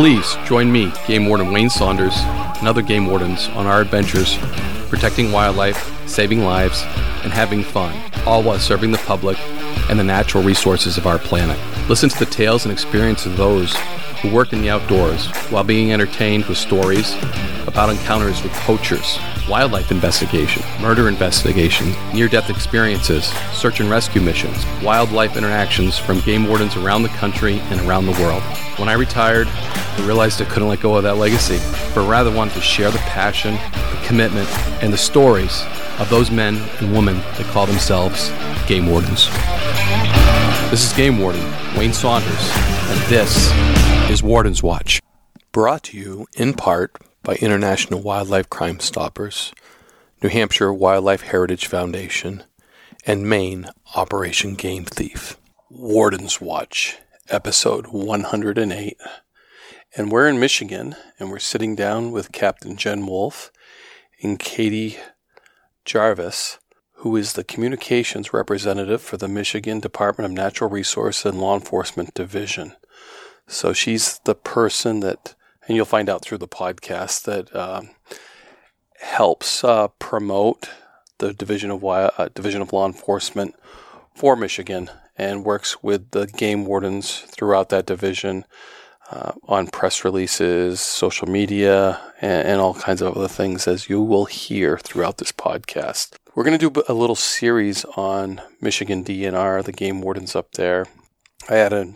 Please join me, Game Warden Wayne Saunders, and other game wardens on our adventures protecting wildlife, saving lives, and having fun, all while serving the public and the natural resources of our planet. Listen to the tales and experiences of those who work in the outdoors while being entertained with stories about encounters with poachers, wildlife investigation, murder investigation, near death experiences, search and rescue missions, wildlife interactions from game wardens around the country and around the world. When I retired, I realized I couldn't let go of that legacy, but rather wanted to share the passion, the commitment, and the stories of those men and women that call themselves game wardens. This is Game Warden Wayne Saunders, and this is Warden's Watch. Brought to you in part by International Wildlife Crime Stoppers, New Hampshire Wildlife Heritage Foundation, and Maine Operation Game Thief. Warden's Watch, episode 108. And we're in Michigan, and we're sitting down with Captain Jen Wolf and Katie Jarvis, who is the communications representative for the Michigan Department of Natural Resources and Law Enforcement Division. So she's the person that, and you'll find out through the podcast, that um, helps uh, promote the Division of uh, Division of Law Enforcement for Michigan and works with the game wardens throughout that division uh, on press releases, social media, and, and, all kinds of other things, as you will hear throughout this podcast. We're going to do a little series on Michigan DNR, the game wardens up there. I had a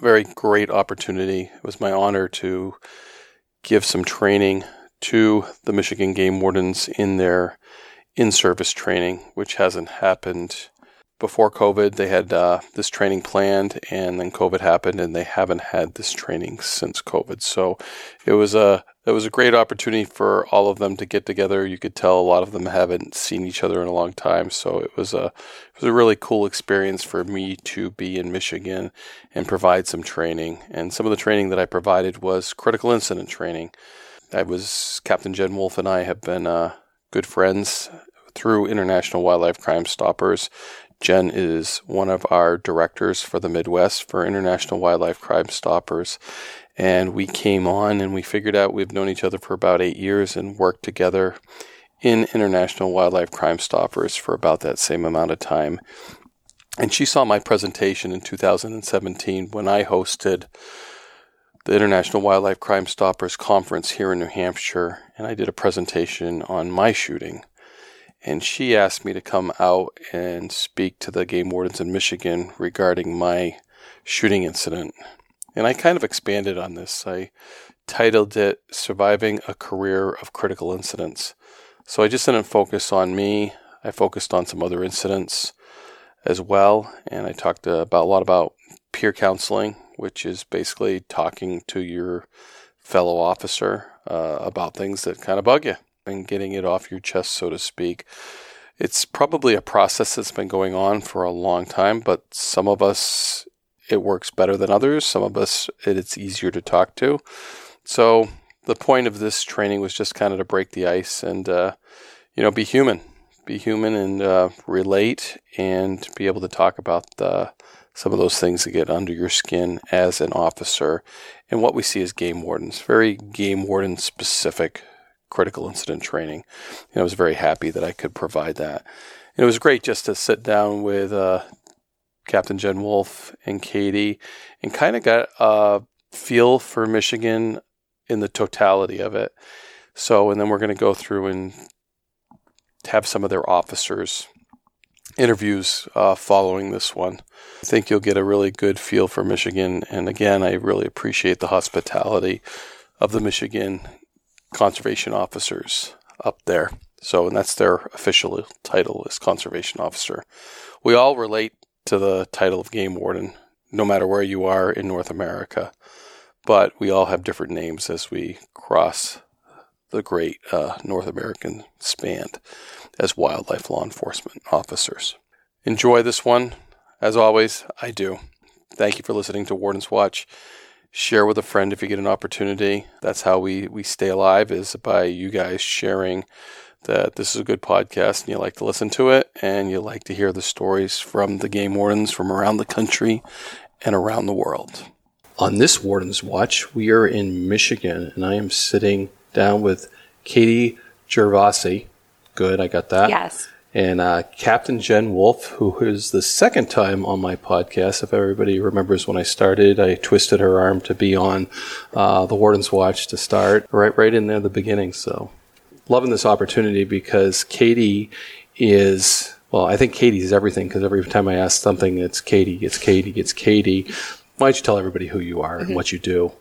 very great opportunity. It was my honor to give some training to the Michigan game wardens in their in service training, which hasn't happened before COVID, they had uh, this training planned, and then COVID happened, and they haven't had this training since COVID. So it was a it was a great opportunity for all of them to get together. You could tell a lot of them haven't seen each other in a long time, so it was a it was a really cool experience for me to be in Michigan and provide some training. And some of the training that I provided was critical incident training. I was Captain Jen Wolf and I have been uh, good friends through International Wildlife Crime Stoppers. Jen is one of our directors for the Midwest for International Wildlife Crime Stoppers. And we came on and we figured out we've known each other for about eight years and worked together in International Wildlife Crime Stoppers for about that same amount of time. And she saw my presentation in 2017 when I hosted the International Wildlife Crime Stoppers Conference here in New Hampshire, and I did a presentation on my shooting. And she asked me to come out and speak to the game wardens in Michigan regarding my shooting incident. And I kind of expanded on this. I titled it Surviving a Career of Critical Incidents. So I just didn't focus on me. I focused on some other incidents as well, and I talked about a lot about peer counseling, which is basically talking to your fellow officer uh, about things that kind of bug you and getting it off your chest, so to speak. It's probably a process that's been going on for a long time, but some of us it works better than others. Some of us it's easier to talk to. So the point of this training was just kind of to break the ice and uh, you know be human, be human and uh, relate and be able to talk about the, some of those things that get under your skin as an officer and what we see as game wardens, very game warden specific critical incident training. And I was very happy that I could provide that. And it was great just to sit down with uh, Captain Jen Wolf and Katie and kind of got a feel for Michigan in the totality of it. So, and then we're going to go through and have some of their officers interviews uh, following this one. I think you'll get a really good feel for Michigan. And again, I really appreciate the hospitality of the Michigan conservation officers up there. So, and that's their official title is conservation officer. We all relate to the title of game warden, no matter where you are in North America but we all have different names as we cross the great uh, North American span as wildlife law enforcement officers. Enjoy this one. As always, I do. Thank you for listening to Warden's Watch. Share with a friend if you get an opportunity. That's how we, we stay alive is by you guys sharing that this is a good podcast and you like to listen to it and you like to hear the stories from the game wardens from around the country and around the world. On this Warden's Watch, we are in Michigan, and I am sitting down with Katie Gervasi. Good, I got that. Yes. And uh, Captain Jen Wolf, who is the second time on my podcast. If everybody remembers when I started, I twisted her arm to be on uh, the Warden's Watch to start right, right in there, at the beginning. So, loving this opportunity because Katie is well, I think Katie is everything because every time I ask something, it's Katie, it's Katie, it's Katie. Why don't you tell everybody who you are and mm-hmm. what you do?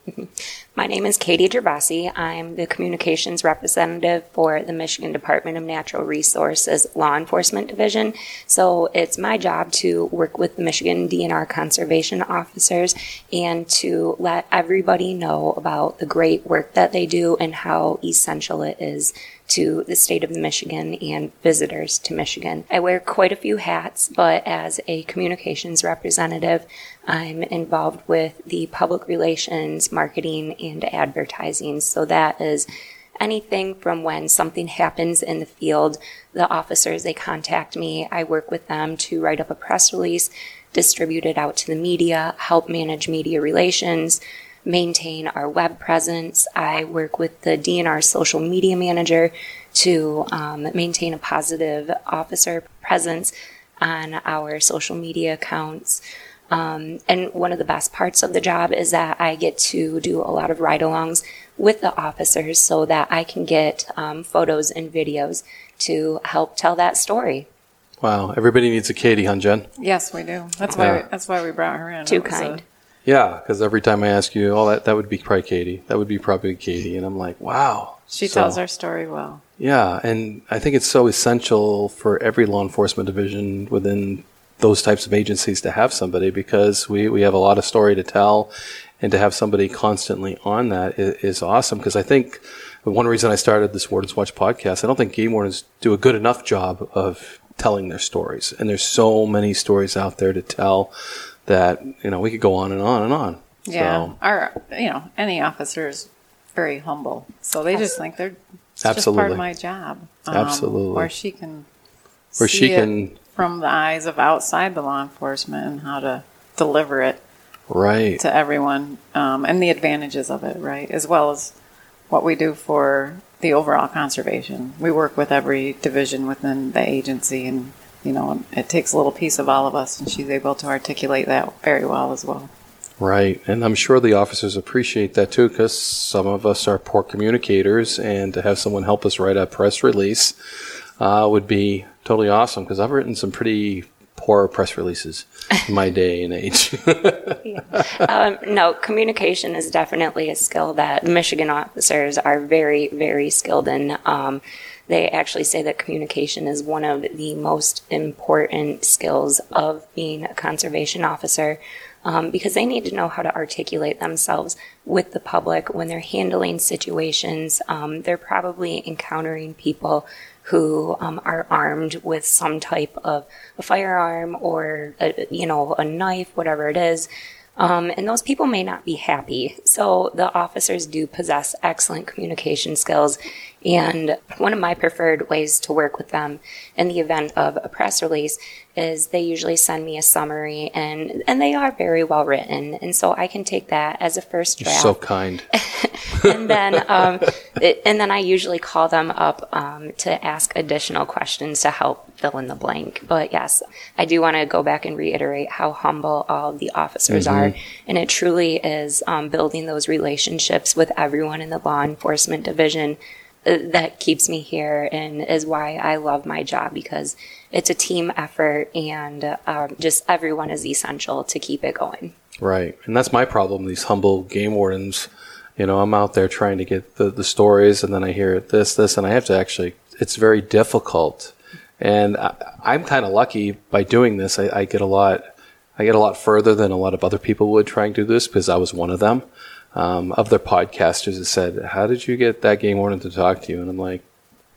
My name is Katie Gervasi. I'm the communications representative for the Michigan Department of Natural Resources Law Enforcement Division. So it's my job to work with the Michigan DNR conservation officers and to let everybody know about the great work that they do and how essential it is to the state of Michigan and visitors to Michigan. I wear quite a few hats, but as a communications representative, I'm involved with the public relations, marketing, and advertising. So that is anything from when something happens in the field, the officers, they contact me. I work with them to write up a press release, distribute it out to the media, help manage media relations, maintain our web presence. I work with the DNR social media manager to um, maintain a positive officer presence on our social media accounts. Um, and one of the best parts of the job is that I get to do a lot of ride alongs with the officers so that I can get um, photos and videos to help tell that story. Wow, everybody needs a Katie, huh, Jen? Yes, we do. That's why we, that's why we brought her in. Too kind. A, yeah, because every time I ask you, oh, that that would be probably Katie. That would be probably Katie, and I'm like, wow. She so, tells our story well. Yeah, and I think it's so essential for every law enforcement division within those types of agencies to have somebody because we, we have a lot of story to tell and to have somebody constantly on that is, is awesome because I think one reason I started this Wardens Watch podcast, I don't think game wardens do a good enough job of telling their stories. And there's so many stories out there to tell that, you know, we could go on and on and on. Yeah. So. Our, you know, any officers very humble. So they just think they're it's Absolutely. just part of my job. Um, Absolutely. Where she can Where she it can- from the eyes of outside the law enforcement and how to deliver it Right. to everyone um, and the advantages of it, right? As well as what we do for the overall conservation. We work with every division within the agency, and you know, it takes a little piece of all of us, and she's able to articulate that very well as well. Right. And I'm sure the officers appreciate that too, because some of us are poor communicators, and to have someone help us write a press release uh, would be totally awesome, because I've written some pretty poor press releases in my day and age. Um, no, communication is definitely a skill that Michigan officers are very, very skilled in. Um, they actually say that communication is one of the most important skills of being a conservation officer um, because they need to know how to articulate themselves with the public when they're handling situations. Um, they're probably encountering people who um, are armed with some type of a firearm or a, you know a knife, whatever it is. Um, and those people may not be happy. So the officers do possess excellent communication skills. And one of my preferred ways to work with them in the event of a press release is they usually send me a summary and, and they are very well written. And so I can take that as a first You're so kind. and then um, it, and then I usually call them up um, to ask additional questions to help fill in the blank. But yes, I do want to go back and reiterate how humble all of the officers are, and it truly is um, building those relationships with everyone in the law enforcement division uh, that keeps me here and is why I love my job because it's a team effort and um, just everyone is essential to keep it going. Right. And that's my problem, these humble game wardens. You know, I'm out there trying to get the, the stories and then I hear this, this, and I have to actually, it's very difficult. And I, I'm kind of lucky by doing this. I, I get a lot, I get a lot further than a lot of other people would trying to do this because I was one of them. Um, of their podcasters that said, how did you get that game warden to talk to you? And I'm like,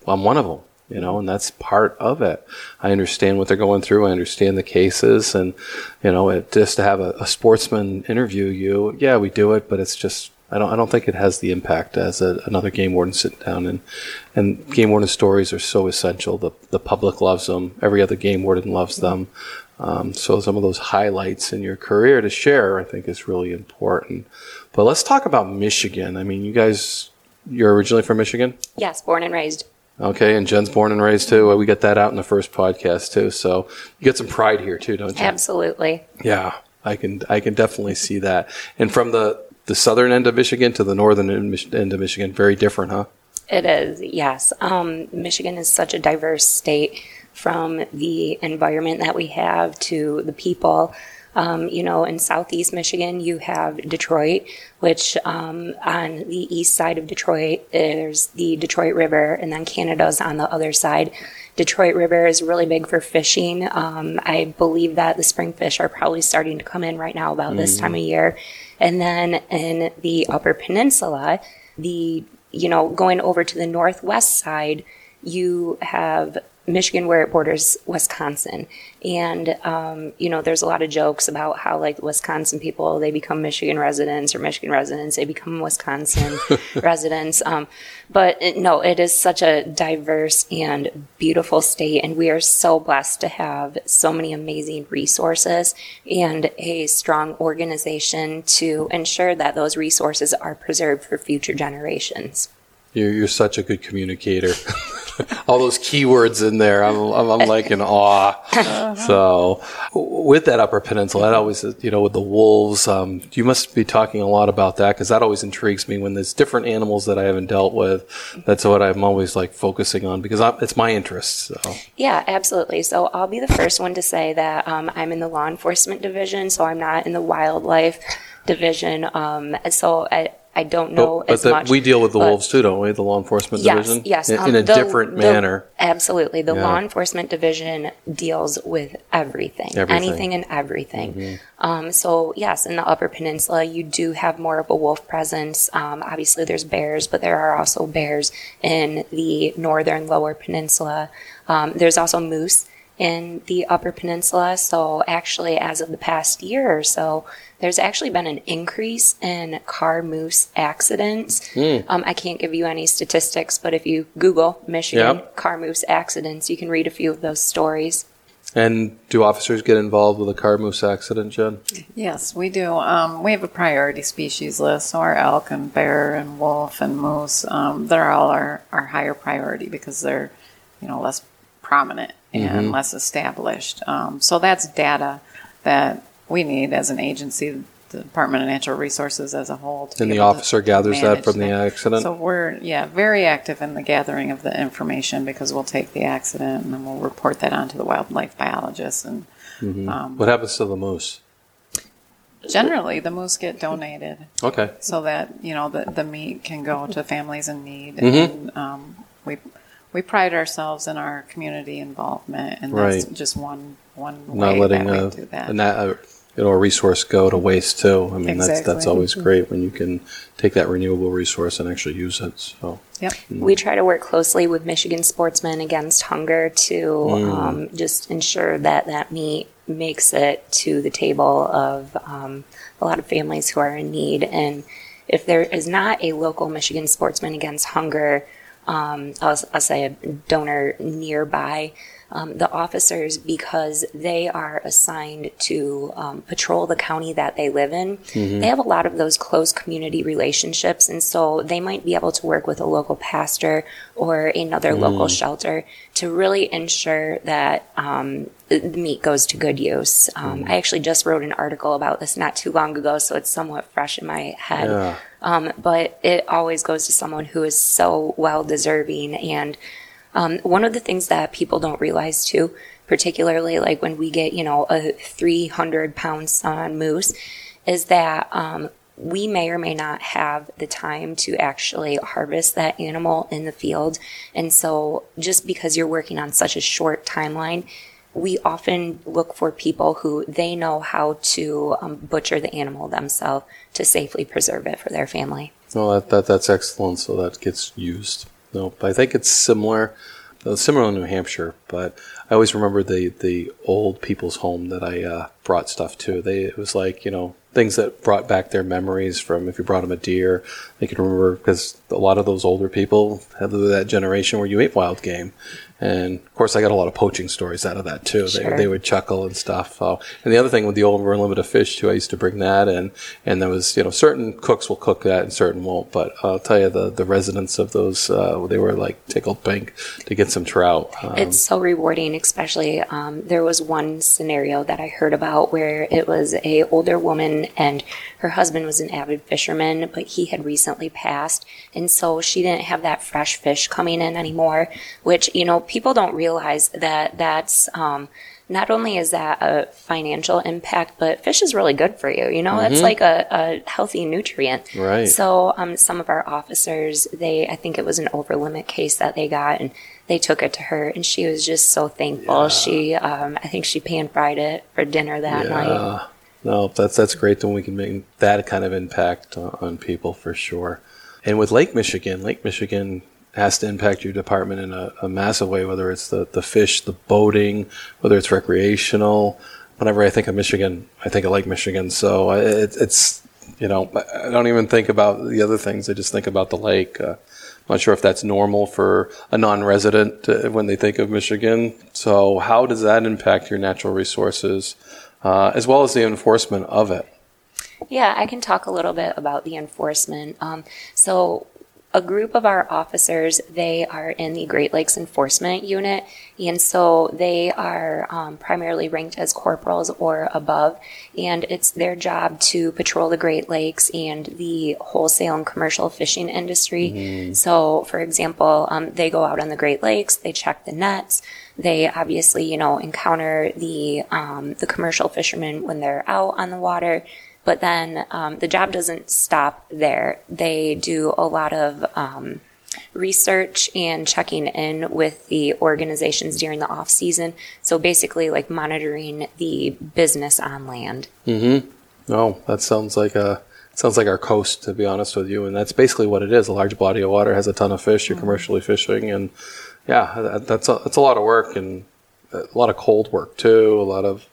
well, I'm one of them you know, and that's part of it. I understand what they're going through. I understand the cases, and you know, it, just to have a, a sportsman interview you, yeah, we do it, but it's just I don't I don't think it has the impact as a, another game warden sitting down and and game warden stories are so essential. The the public loves them. Every other game warden loves them. Um, so some of those highlights in your career to share, I think, is really important. But let's talk about Michigan. I mean, you guys, you're originally from Michigan. Yes, born and raised. Okay, and Jen's born and raised too. We got that out in the first podcast too. So you get some pride here too, don't you? Absolutely. Yeah, I can I can definitely see that. And from the the southern end of Michigan to the northern end of Michigan, very different, huh? It is, yes. Um, Michigan is such a diverse state from the environment that we have to the people. Um, you know, in southeast Michigan, you have Detroit, which um, on the east side of Detroit, there's the Detroit River, and then Canada's on the other side. Detroit River is really big for fishing. Um, I believe that the spring fish are probably starting to come in right now about this time of year. And then in the Upper Peninsula, the you know, going over to the northwest side, you have Michigan where it borders Wisconsin. And, um, you know, there's a lot of jokes about how, like, Wisconsin people, they become Michigan residents or Michigan residents, they become Wisconsin residents. Um, but it, no, it is such a diverse and beautiful state. And we are so blessed to have so many amazing resources and a strong organization to ensure that those resources are preserved for future generations. You're, you're such a good communicator. All those keywords in there, I'm, I'm, I'm like in awe. So, with that Upper Peninsula, that always, you know, with the wolves, um, you must be talking a lot about that because that always intrigues me when there's different animals that I haven't dealt with. That's what I'm always like focusing on because I, it's my interest. So. Yeah, absolutely. So I'll be the first one to say that um, I'm in the law enforcement division, so I'm not in the wildlife division. Um, so I, I don't know But, but as the, much. we deal with the but- wolves too, don't we? The law enforcement Yes, division? yes. In, um, in a the- different the- manner. Absolutely. The Yeah. law enforcement division deals with everything, Everything. Mm-hmm. anything and everything. Um, so, yes, in the Upper Peninsula, you do have more of a wolf presence. Um, obviously, there's bears, but there are also bears in the northern Lower Peninsula. Um, there's also moose in the Upper Peninsula. So, actually, as of the past year or so, there's actually been an increase in car moose accidents. Hmm. Um, I can't give you any statistics, but if you Google Michigan Yep. car moose accidents, you can read a few of those stories. And do officers get involved with a car moose accident, Jen? Yes, we do. Um, we have a priority species list, so our elk and bear and wolf and moose, um, they're all our, our higher priority because they're, you know, less prominent and less established. Um, so that's data that we need as an agency, the Department of Natural Resources as a whole. To And the officer gathers that from the accident? So we're, yeah, very active in the gathering of the information because we'll take the accident and then we'll report that on to the wildlife biologist and um, What happens to the moose? Generally, the moose get donated Okay. so that you know the, the meat can go to families in need. Mm-hmm. And um, we we pride ourselves in our community involvement, and that's Right. just one one Not way letting that a, we uh, do that. a, na- a, you know, a resource go to waste too. I mean, that's that's Exactly. always mm-hmm. great when you can take that renewable resource and actually use it. So Yep. Mm. We try to work closely with Michigan Sportsmen Against Hunger to mm. um, just ensure that that meat makes it to the table of um, a lot of families who are in need. And if there is not a local Michigan Sportsmen Against Hunger, um, I'll, I'll say a donor nearby, um, the officers, because they are assigned to um, patrol the county that they live in, they have a lot of those close community relationships. And so they might be able to work with a local pastor or another local shelter to really ensure that um, the meat goes to good use. Um, I actually just wrote an article about this not too long ago, so it's somewhat fresh in my head. Yeah. Um, but it always goes to someone who is so well deserving. And um, one of the things that people don't realize too, particularly like when we get, you know, a 300 pound son moose, is that um, we may or may not have the time to actually harvest that animal in the field. And so just because you're working on such a short timeline, we often look for people who they know how to um, butcher the animal themselves to safely preserve it for their family. Well, that, that that's excellent. So that gets used. No, but I think it's similar, uh, similar in New Hampshire. But I always remember the the old people's home that I uh, brought stuff to. They it was like you know things that brought back their memories from if you brought them a deer, they could remember because a lot of those older people had that generation where you ate wild game. And of course, I got a lot of poaching stories out of that too. They, Sure. they would chuckle and stuff. So, and the other thing with the over limit of fish too, I used to bring that in, and there was you know certain cooks will cook that and certain won't. But I'll tell you the the residents of those uh, they were like tickled pink to get some trout. Um, It's so rewarding, especially um, there was one scenario that I heard about where it was a older woman and her husband was an avid fisherman, but he had recently passed, and so she didn't have that fresh fish coming in anymore. Which you know people don't realize that that's. Um, not only is that a financial impact, but fish is really good for you. You know, it's like a, a healthy nutrient. Right. So um, some of our officers, they, I think it was an over limit case that they got, and they took it to her, and she was just so thankful. She, um, I think she pan fried it for dinner that night. Yeah. No, that's that's great when we can make that kind of impact on, on people for sure. And with Lake Michigan, Lake Michigan has to impact your department in a, a massive way, whether it's the, the fish, the boating, whether it's recreational. Whenever I think of Michigan, I think of Lake Michigan. So it, it's, you know, I don't even think about the other things. I just think about the lake. Uh, I'm not sure if that's normal for a non-resident uh, when they think of Michigan. So how does that impact your natural resources, uh, as well as the enforcement of it? Yeah, I can talk a little bit about the enforcement. Um, so, a group of our officers, they are in the Great Lakes Enforcement Unit, and so they are um, primarily ranked as corporals or above, and it's their job to patrol the Great Lakes and the wholesale and commercial fishing industry. So, for example, um, they go out on the Great Lakes, they check the nets, they obviously, you know, encounter the um, the commercial fishermen when they're out on the water. But then um, the job doesn't stop there. They do a lot of um, research and checking in with the organizations during the off season. So basically, like monitoring the business on land. Mm hmm. No, that sounds like a sounds like our coast, to be honest with you, and that's basically what it is. A large body of water has a ton of fish. You're commercially fishing, and yeah, that, that's a, that's a lot of work. And a lot of cold work too. A lot of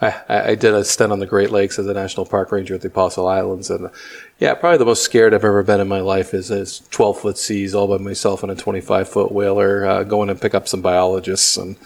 I, I did a stint on the Great Lakes as a national park ranger at the Apostle Islands, and yeah, probably the most scared I've ever been in my life is twelve foot seas all by myself on a twenty five foot whaler, uh, going and pick up some biologists. And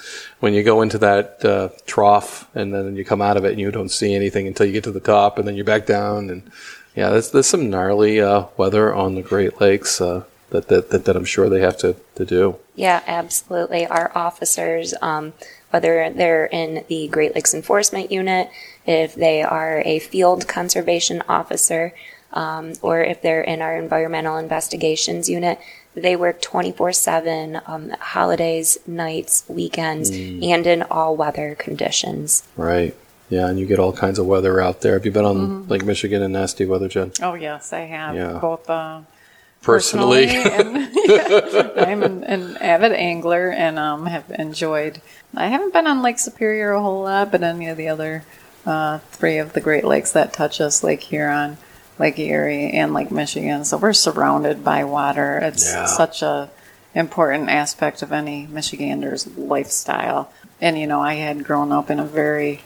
when you go into that uh, trough and then you come out of it and you don't see anything until you get to the top, and then you're back down. And yeah, there's there's some gnarly uh, weather on the Great Lakes. Uh, that, that, that, that I'm sure they have to, to do. Yeah, absolutely. Our officers, um, whether they're in the Great Lakes Enforcement Unit, if they are a field conservation officer, um, or if they're in our environmental investigations unit, they work 24 um, 7, holidays, nights, weekends, mm. and in all weather conditions. Right. Yeah, and you get all kinds of weather out there. Have you been on mm-hmm. Lake Michigan in nasty weather, Jen? Oh, yes, I have. Yeah. Both uh, personally. personally and, yeah, I'm an, an, avid angler and um, have enjoyed. I haven't been on Lake Superior a whole lot, but any of the other uh, three of the Great Lakes that touch us, Lake Huron, Lake Erie, and Lake Michigan. So we're surrounded by water. It's yeah. such a important aspect of any Michigander's lifestyle. And you know, I had grown up in a very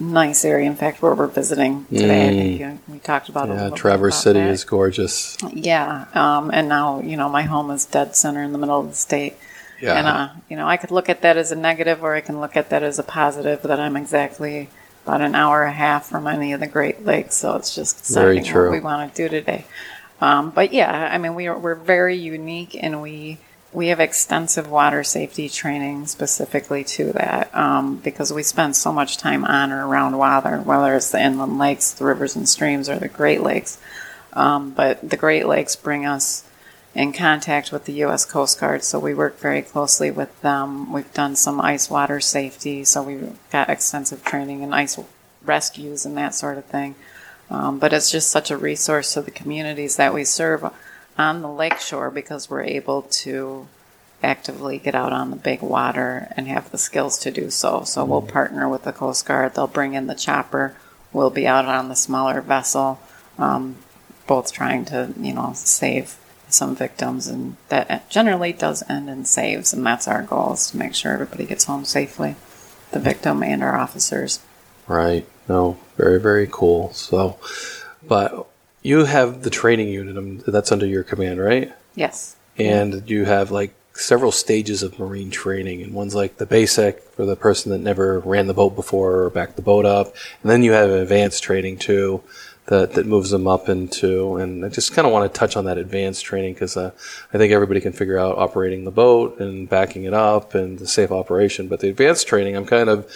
nice area. In fact, where we're visiting today, mm. I think we talked about it. yeah, Traverse City that. is gorgeous. Yeah, um, and now you know my home is dead center in the middle of the state. Yeah. And uh, you know, I could look at that as a negative, or I can look at that as a positive. That I'm exactly about an hour and a half from any of the Great Lakes, so it's just very true. what we want to do today. Um, but yeah, I mean, we are, we're very unique, and we we have extensive water safety training specifically to that um, because we spend so much time on or around water, whether it's the inland lakes, the rivers and streams, or the Great Lakes. Um, but the Great Lakes bring us in contact with the U.S. Coast Guard, so we work very closely with them. We've done some ice water safety, so we've got extensive training in ice rescues and that sort of thing. Um, but it's just such a resource to the communities that we serve on the lakeshore because we're able to actively get out on the big water and have the skills to do so. So we'll mm-hmm. partner with the Coast Guard. They'll bring in the chopper. We'll be out on the smaller vessel, um, both trying to, you know, save some victims. And that generally does end in saves. And that's our goal is to make sure everybody gets home safely, the victim and our officers. Right. No, very, very cool. So, but you have the training unit um, that's under your command, right? Yes. And yeah. you have like several stages of marine training, and one's like the basic for the person that never ran the boat before or backed the boat up, and then you have advanced training too. That, that moves them up into, and I just kind of want to touch on that advanced training because uh, I think everybody can figure out operating the boat and backing it up and the safe operation. But the advanced training, I'm kind of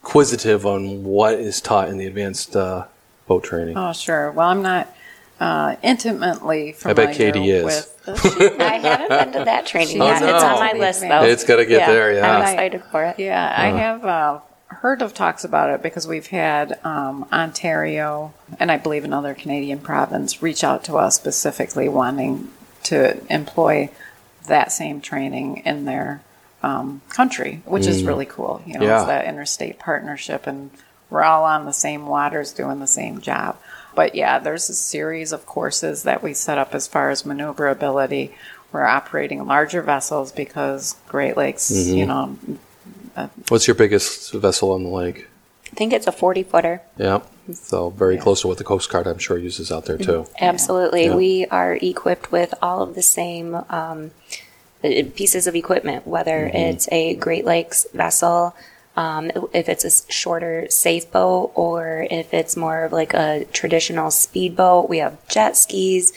inquisitive on what is taught in the advanced uh, boat training. Oh, sure. Well, I'm not uh, intimately familiar I bet Katie is. with. I haven't been to that training yet. Oh, no. It's on my list, though. It's got to get yeah, there. Yeah, I'm excited for it. Yeah, uh-huh. I have uh, heard of talks about it because we've had um, Ontario and I believe another Canadian province reach out to us specifically wanting to employ that same training in their um, country, which mm. is really cool. You know, yeah. it's that interstate partnership, and we're all on the same waters doing the same job. But yeah, there's a series of courses that we set up as far as maneuverability. We're operating larger vessels because Great Lakes, mm-hmm. you know. Uh, What's your biggest vessel on the lake? I think it's a 40 footer. Yeah. So very yeah. close to what the Coast Guard, I'm sure, uses out there too. Absolutely. Yeah. We are equipped with all of the same um, pieces of equipment, whether mm-hmm. it's a Great Lakes vessel, um, if it's a shorter safe boat or if it's more of like a traditional speedboat, we have jet skis,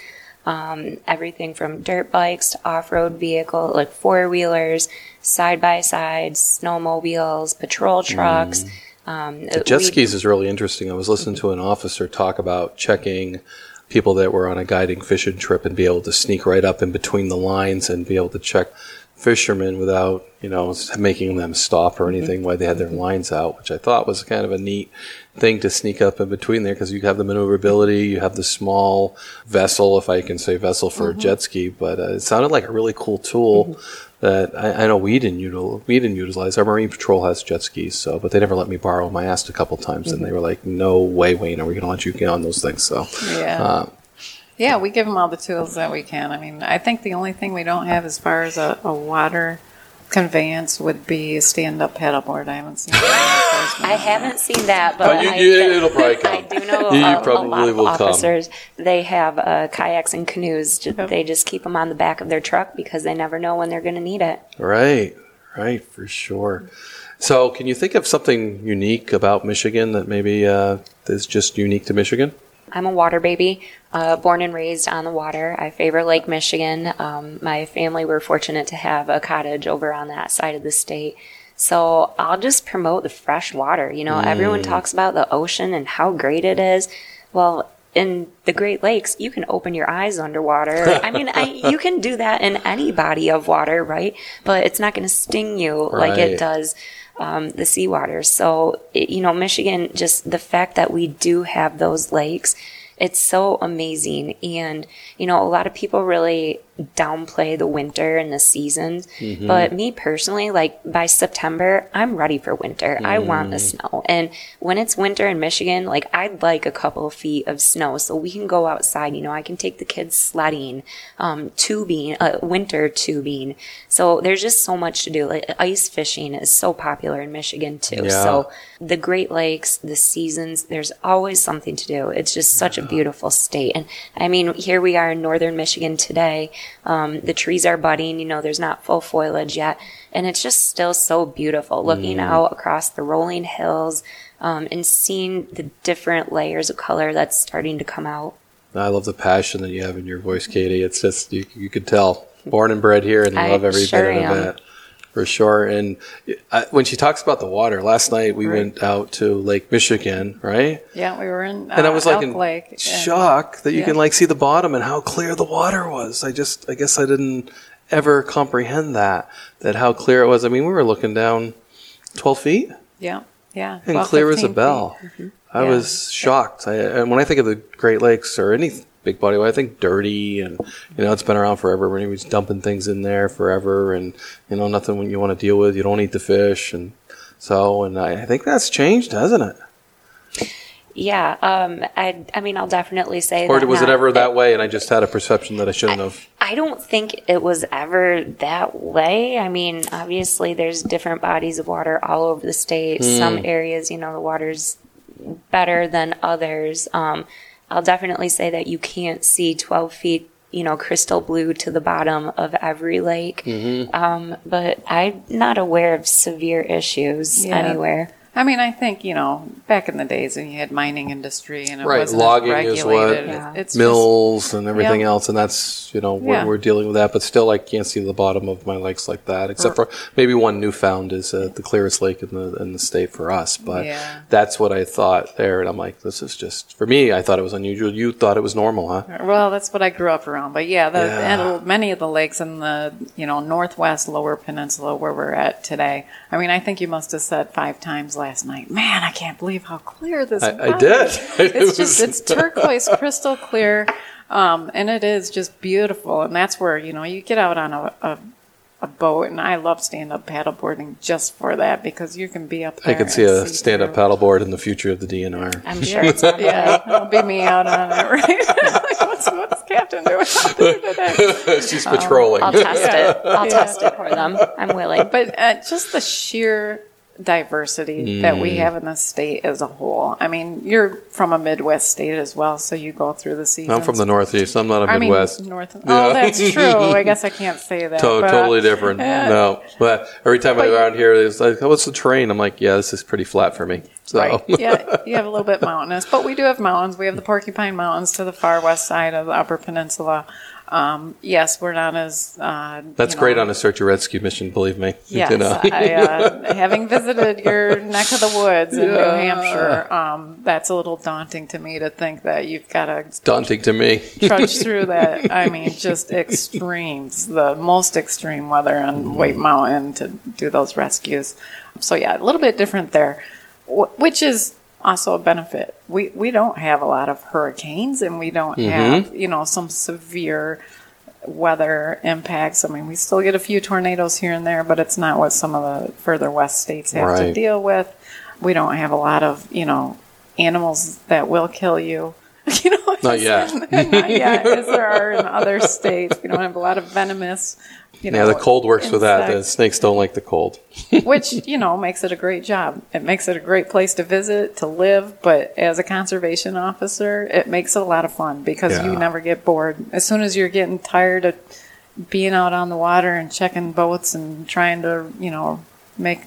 um, everything from dirt bikes to off-road vehicle, like four wheelers, side by sides, snowmobiles, patrol trucks. Mm. Um, the jet skis is really interesting. I was listening to an officer talk about checking people that were on a guiding fishing trip and be able to sneak right up in between the lines and be able to check fishermen without, you know, making them stop or anything while they had their lines out, which I thought was kind of a neat thing to sneak up in between there because you have the maneuverability, you have the small vessel, if I can say vessel for mm-hmm. a jet ski, but uh, it sounded like a really cool tool. Mm-hmm. That I, I, know we didn't utilize. We didn't utilize. Our Marine Patrol has jet skis, so but they never let me borrow them. I asked a couple times, mm-hmm. and they were like, "No way, Wayne, are we going to let you get on those things?" So, yeah. Uh, yeah, we give them all the tools that we can. I mean, I think the only thing we don't have as far as a, a water conveyance would be a stand-up paddleboard. I haven't seen. I haven't seen that, but Oh, you- I, it'll probably come. I do know You- you a, a probably lot of will come. officers. They have uh, kayaks and canoes. Ju- They just keep them on the back of their truck because they never know when they're going to need it. Right, right, for sure. So, can you think of something unique about Michigan that maybe uh, is just unique to Michigan? I'm a water baby, uh, born and raised on the water. I favor Lake Michigan. Um, my family were fortunate to have a cottage over on that side of the state. So I'll just promote the fresh water. You know, everyone talks about the ocean and how great it is. Well, in the Great Lakes, you can open your eyes underwater. I mean, I, you can do that in any body of water, right? But it's not going to sting you like it does um, the seawater. So, it, you know, Michigan, just the fact that we do have those lakes, it's so amazing. And, you know, a lot of people really downplay the winter and the seasons. But me personally, like by September, I'm ready for winter. I want the snow. And when it's winter in Michigan, like I'd like a couple of feet of snow so we can go outside. You know, I can take the kids sledding, um, tubing, uh, winter tubing. So there's just so much to do. Like ice fishing is so popular in Michigan too. Yeah. So the Great Lakes, the seasons, there's always something to do. It's just such a beautiful state. And I mean, here we are in northern Michigan today. Um, the trees are budding, you know, there's not full foliage yet. And it's just still so beautiful looking out across the rolling hills um, and seeing the different layers of color that's starting to come out. I love the passion that you have in your voice, Katie. It's just you, you could tell, born and bred here, and I love every sure bit of am. it for sure. And I, when she talks about the water, last night we Right. went out to Lake Michigan, right? Yeah, we were in. Uh, And I was like Elk in Lake. and- shock that you yeah. can like see the bottom and how clear the water was. I just, I guess I didn't ever comprehend that, that how clear it was. I mean, we were looking down 12 feet Yeah, yeah. and 12, clear as a 15 bell. feet. I Yeah. was shocked. I, and when I think of the Great Lakes or any big body, I think dirty and you know it's been around forever. When he was dumping things in there forever, and you know nothing you want to deal with. You don't eat the fish, and so and I, I think that's changed, hasn't it? Yeah, um, I, I mean, I'll definitely say Or was it ever that way, and I just had a perception that I shouldn't have? I don't think it was ever that way. I mean, obviously, there's different bodies of water all over the state. Hmm. Some areas, you know, the water's better than others. Um, I'll definitely say that you can't see 12 feet, you know, crystal blue to the bottom of every lake. Mm-hmm. Um, but I'm not aware of severe issues Yeah. anywhere. I mean, I think you know, back in the days when you had mining industry and it Right, wasn't logging as is what Yeah. it's just- mills and everything Yeah. else, and that's you know we're, Yeah. we're dealing with that. But still, I can't see the bottom of my lakes like that, except for maybe one Newfound is uh, the clearest lake in the in the state for us. But Yeah. that's what I thought there, and I'm like, this is just for me. I thought it was unusual. You thought it was normal, huh? Well, that's what I grew up around. But yeah, the, Yeah. and many of the lakes in the you know northwest lower peninsula where we're at today. I mean, I think you must have said five times last night. Man, I can't believe how clear this. I- I did. It's just it's turquoise, crystal clear, um, and it is just beautiful. And that's where you know you get out on a. a a boat, and I love stand-up paddleboarding just for that because you can be up there. I there. could see and a stand-up through. paddleboard in the future of the DNR. I'm sure it's on. Yeah, it'll be me out on it, right? like, what's, what's Captain doing out there today? She's patrolling. I'll test it. I'll Yeah. test it for them. I'm willing. But uh, just the sheer diversity that we have in the state as a whole. I mean, you're from a Midwest state as well, so you go through the seasons. I'm from the Northeast. I'm not a I mean, Midwest. North. Oh, that's true. I guess I can't say that. To- but, uh, totally different. yeah. No, but every time I'm But- around here, it's like, oh, what's the terrain? I'm like, yeah, this is pretty flat for me. So, Right. yeah, you have a little bit mountainous, but we do have mountains. We have the Porcupine Mountains to the far west side of the Upper Peninsula. Um, yes, we're not as. Uh, that's you great know, on a search and rescue mission. Believe me. Yes, You know? I, uh, having visited your neck of the woods in New Hampshire, um, that's a little daunting to me to think that you've got to daunting to me. trudge through that. I mean, just extremes, the most extreme weather on White Mountain to do those rescues. So yeah, a little bit different there, which is also a benefit. We we don't have a lot of hurricanes, and we don't mm-hmm. have you know some severe weather impacts. I mean, we still get a few tornadoes here and there, but it's not what some of the further west states have to deal with. We don't have a lot of, you know, animals that will kill you. you know, Not yet. not yet, as there are in other states. We don't have a lot of venomous. You know, Yeah, the cold works with that. The snakes don't like the cold. which you know makes it a great job. It makes it a great place to visit, to live. But as a conservation officer, it makes it a lot of fun because Yeah. you never get bored. As soon as you're getting tired of being out on the water and checking boats and trying to, you know, make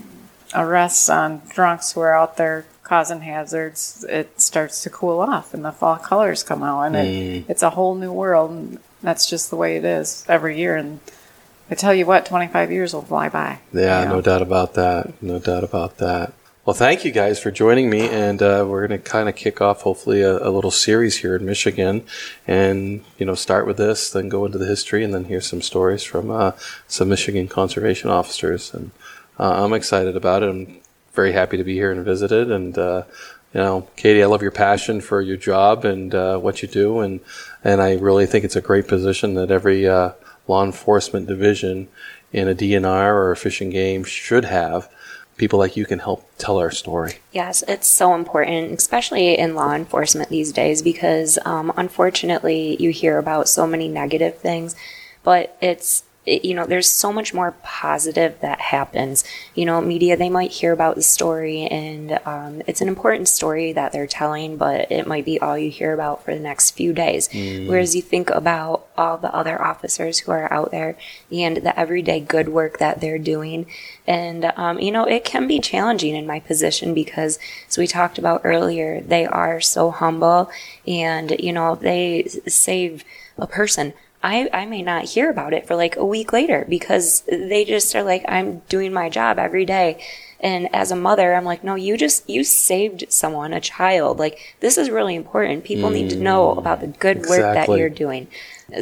arrests on drunks who are out there causing hazards, it starts to cool off and the fall colors come out and it, it's a whole new world. And that's just the way it is every year. And I tell you what, 25 years will fly by. Yeah, you know? no doubt about that. No doubt about that. Well, thank you guys for joining me, and uh, we're going to kind of kick off hopefully a, a little series here in Michigan, and you know start with this, then go into the history, and then hear some stories from uh, some Michigan conservation officers, and uh, I'm excited about it. I'm very happy to be here and visited, and uh, you know, Katie, I love your passion for your job and uh, what you do, and and I really think it's a great position that every uh, law enforcement division in a DNR or a Fish and Game should have. People like you can help tell our story. Yes, it's so important, especially in law enforcement these days, because um, unfortunately you hear about so many negative things, but it's it, you know there's so much more positive that happens. You know, media they might hear about the story, and um, it's an important story that they're telling, but it might be all you hear about for the next few days. Whereas you think about all the other officers who are out there and the everyday good work that they're doing. And, um, you know, it can be challenging in my position because, as we talked about earlier, they are so humble and, you know, they save a person. I, I may not hear about it for like a week later because they just are like, I'm doing my job every day. And as a mother, I'm like, no, you just, you saved someone, a child. Like, this is really important. People need to know about the good work that you're doing.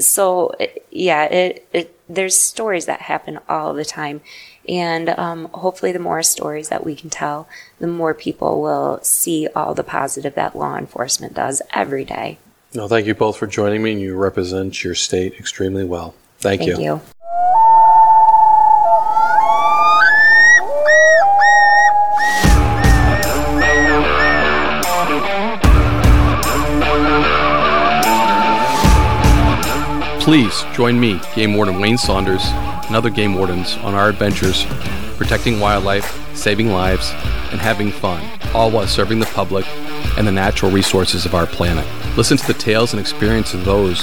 So, yeah, it, it, there's stories that happen all the time. And um, hopefully, the more stories that we can tell, the more people will see all the positive that law enforcement does every day. No, thank you both for joining me, and you represent your state extremely well. Thank, Thank you. Please join me, Game Warden Wayne Saunders, and other game wardens on our adventures protecting wildlife, saving lives, and having fun, all while serving the public and the natural resources of our planet. Listen to the tales and experiences of those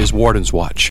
is Warden's Watch.